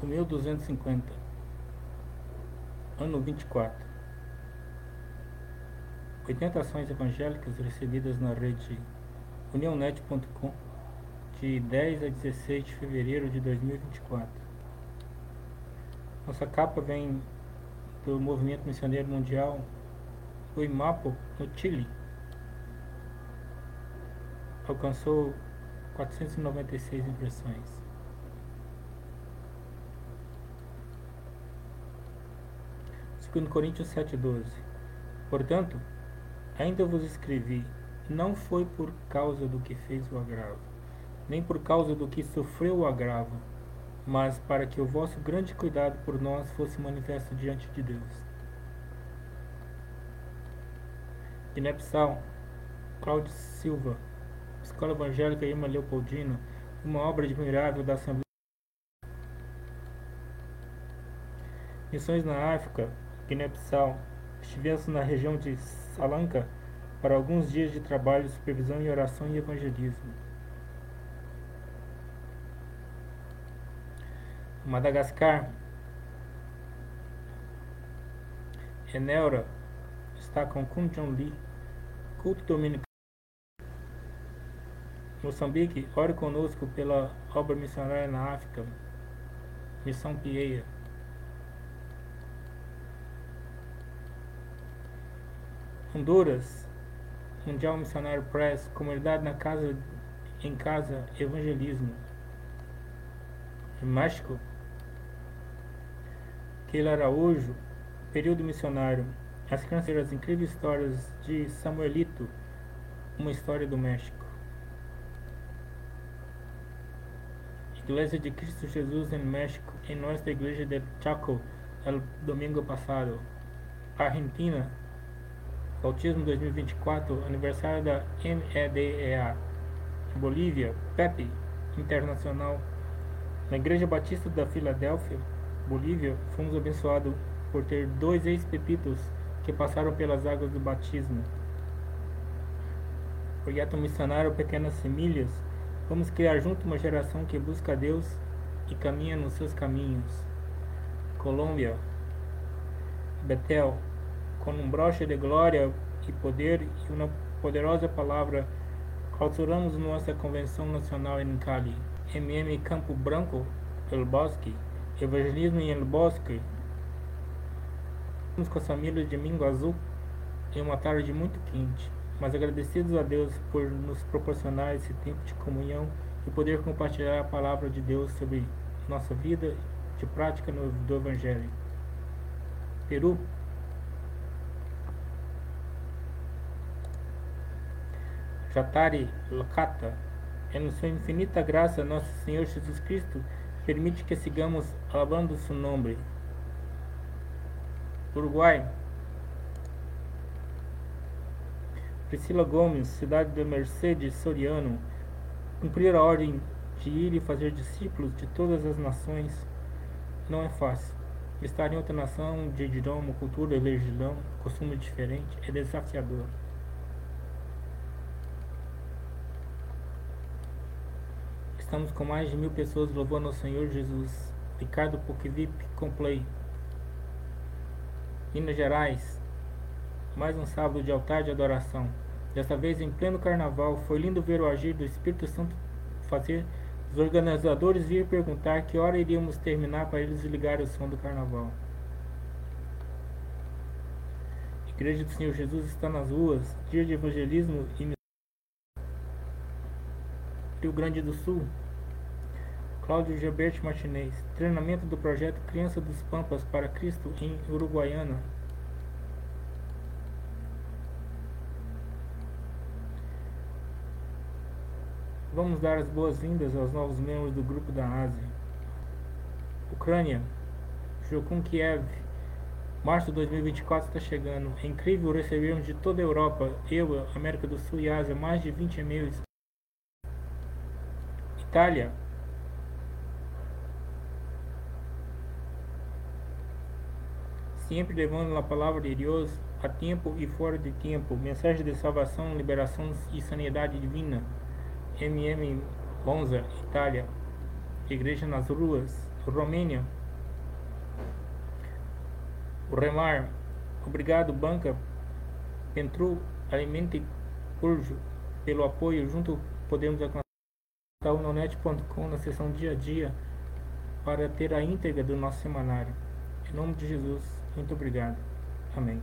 O meu 250. Ano 24. 80 ações evangélicas recebidas na rede unionet.com de 10 a 16 de fevereiro de 2024. Nossa capa vem do Movimento Missioneiro Mundial, o IMAPO, no Chile. Alcançou 496 impressões. Segundo Coríntios 7,12 Portanto, ainda vos escrevi, não foi por causa do que fez o agravo, nem por causa do que sofreu o agravo, mas para que o vosso grande cuidado por nós fosse manifesto diante de Deus. Guiné-Bissau, Cláudio Silva, Escola Evangélica Irma Leopoldina, uma obra admirável da Assembleia. Missões na África, Guiné-Bissau. Estivemos na região de Salanca para alguns dias de trabalho, supervisão e oração e evangelismo. Madagascar. Eneura está com Kunjon Lee, culto dominical. Moçambique, ore conosco pela obra missionária na África. Missão Pieia. Honduras, Mundial Missionário Press, Comunidade na Casa em Casa, Evangelismo. México, Keila Araújo, Período Missionário. As crianças as incríveis histórias de Samuelito, uma história do México. Iglesia de Cristo Jesus em México, em nossa igreja de Chaco, el domingo passado. Argentina, Autismo 2024, aniversário da MEDEA. Bolívia, PEP Internacional. Na Igreja Batista da Filadélfia, Bolívia, fomos abençoados por ter dois ex-pepitos que passaram pelas águas do batismo. Projeto missionário Pequenas Semilhas. Vamos criar junto uma geração que busca Deus e caminha nos seus caminhos. Colômbia, Betel, com um broche de glória e poder e uma poderosa palavra, clausuramos nossa convenção nacional em Cali. MM Campo Branco, El Bosque, Evangelismo em El Bosque. Estamos com as famílias de Mingo Azul em uma tarde muito quente, mas agradecidos a Deus por nos proporcionar esse tempo de comunhão e poder compartilhar a palavra de Deus sobre nossa vida de prática no, do Evangelho. Peru, Jatari Lokata, em sua infinita graça, nosso Senhor Jesus Cristo permite que sigamos alabando seu nome. Uruguai. Priscila Gomes, cidade de Mercedes Soriano, cumprir a ordem de ir e fazer discípulos de todas as nações não é fácil. Estar em outra nação de idioma, cultura, religião, costume diferente é desafiador. Estamos com mais de mil pessoas louvando ao Senhor Jesus. Ricardo Puquivip Complay. Minas Gerais. Mais um sábado de altar de adoração. Desta vez em pleno carnaval. Foi lindo ver o agir do Espírito Santo fazer os organizadores vir perguntar que hora iríamos terminar para eles ligarem o som do carnaval. Igreja do Senhor Jesus está nas ruas. Dia de evangelismo e Rio Grande do Sul. Cláudio Gilberto Martinez. Treinamento do projeto Criança dos Pampas para Cristo em Uruguaiana. Vamos dar as boas-vindas aos novos membros do grupo da Ásia. Ucrânia. Jokun Kiev. Março de 2024 está chegando. É incrível recebermos de toda a Europa, eu, América do Sul e Ásia, mais de 20 e-mails Itália sempre levando a palavra de Deus a tempo e fora de tempo, mensagem de salvação, liberação e sanidade divina. MM Monza, Itália, Igreja nas Ruas, Romênia. O Remar. Obrigado, Banca Pentru Alimente Urjo, pelo apoio. Junto podemos alcançar o nonet.com na seção dia a dia para ter a íntegra do nosso semanário. Em nome de Jesus, muito obrigado. Amém.